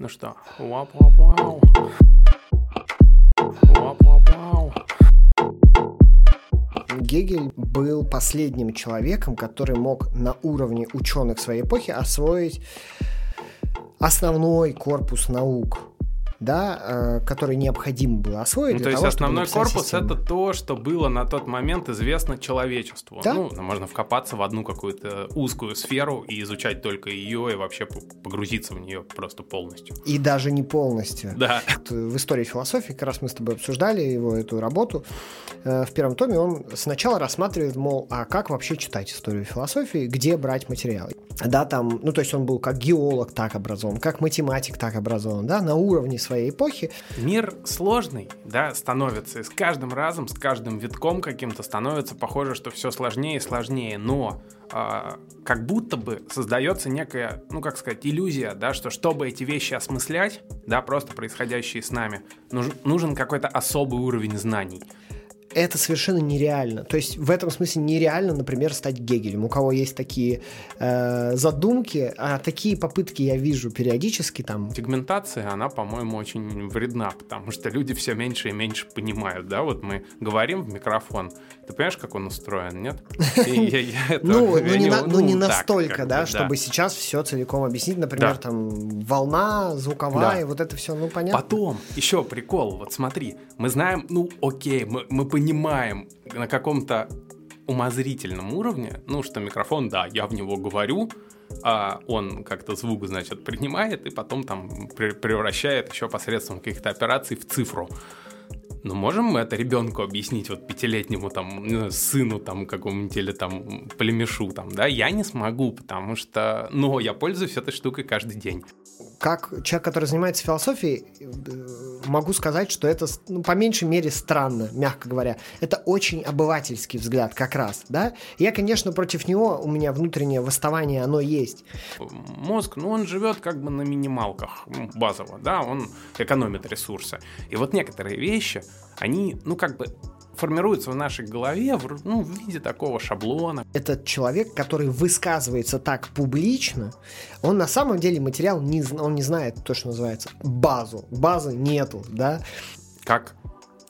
Ну что, вау-вау-вау. Гегель был последним человеком, который мог на уровне ученых своей эпохи освоить основной корпус наук да, э, который необходимо было освоить. Ну, то есть того, основной корпус систему. это то, что было на тот момент известно человечеству. Да. Ну, можно вкопаться в одну какую-то узкую сферу и изучать только ее и вообще погрузиться в нее просто полностью. И даже не полностью. Да. Вот В истории философии, как раз мы с тобой обсуждали его эту работу, э, в первом томе он сначала рассматривает, мол, а как вообще читать историю философии, где брать материалы. Да, там, ну, то есть он был как геолог так образован, как математик так образован, да, на уровне своей эпохи. Мир сложный, да, становится. И с каждым разом, с каждым витком каким-то становится похоже, что все сложнее и сложнее. Но а, как будто бы создается некая, ну как сказать, иллюзия, да, что чтобы эти вещи осмыслять, да, просто происходящие с нами, нужен, нужен какой-то особый уровень знаний. Это совершенно нереально. То есть в этом смысле нереально, например, стать Гегелем. У кого есть такие э, задумки, а такие попытки я вижу периодически там. Сегментация, она, по-моему, очень вредна, потому что люди все меньше и меньше понимают, да, вот мы говорим в микрофон, ты понимаешь, как он устроен, нет? Ну, ну, не, ну, так, настолько, да, бы, чтобы сейчас все целиком объяснить. Например, там волна звуковая, вот это все, ну понятно. Потом, еще прикол, вот смотри, мы знаем, ну окей, мы, понимаем на каком-то умозрительном уровне, ну что микрофон, да, я в него говорю, а он как-то звук, значит, принимает и потом там пре- превращает еще посредством каких-то операций в цифру. Ну, можем мы это ребенку объяснить, вот пятилетнему там, сыну там какому-нибудь или там племешу там, да? Я не смогу, потому что, ну, я пользуюсь этой штукой каждый день. Как человек, который занимается философией, э, могу сказать, что это, ну, по меньшей мере, странно, мягко говоря. Это очень обывательский взгляд как раз, да? Я, конечно, против него, у меня внутреннее восставание, оно есть. мозг, ну, он живет как бы на минималках базово, да, он экономит ресурсы. И вот некоторые вещи, они, ну, как бы формируются в нашей голове в, ну, в виде такого шаблона. Этот человек, который высказывается так публично, он на самом деле материал не, он не знает то, что называется базу. Базы нету, да? Как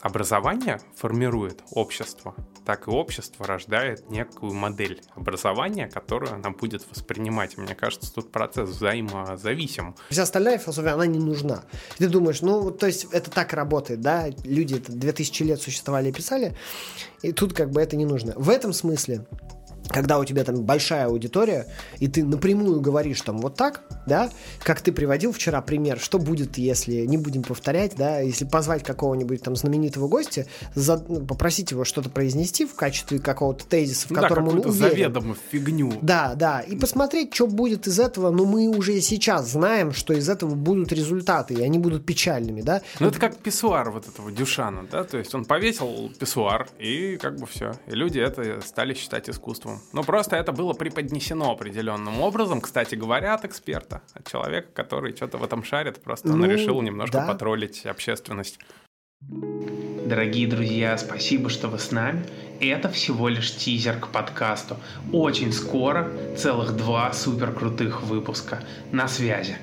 образование формирует общество, так и общество рождает некую модель образования, которую она будет воспринимать. Мне кажется, тут процесс взаимозависим. Вся остальная философия, она не нужна. Ты думаешь, ну, то есть это так работает, да? Люди это 2000 лет существовали и писали, и тут как бы это не нужно. В этом смысле когда у тебя там большая аудитория, и ты напрямую говоришь там вот так, да, как ты приводил вчера пример, что будет, если, не будем повторять, да, если позвать какого-нибудь там знаменитого гостя, за- ну, попросить его что-то произнести в качестве какого-то тезиса, в Ну да, котором он какую-то уверен. заведомо фигню. Да, да, и посмотреть, что будет из этого, но мы уже сейчас знаем, что из этого будут результаты, и они будут печальными, да. Ну, это как писсуар вот этого Дюшана, да, то есть он повесил писсуар, и как бы все. И люди это стали считать искусством. Ну, просто это было преподнесено определенным образом, кстати говоря, от эксперта, от человека, который что-то в этом шарит, просто он Ну, решил немножко да. потроллить общественность. Дорогие друзья, спасибо, что вы с нами. Это всего лишь тизер к подкасту. Очень скоро целых два супер крутых выпуска. На связи.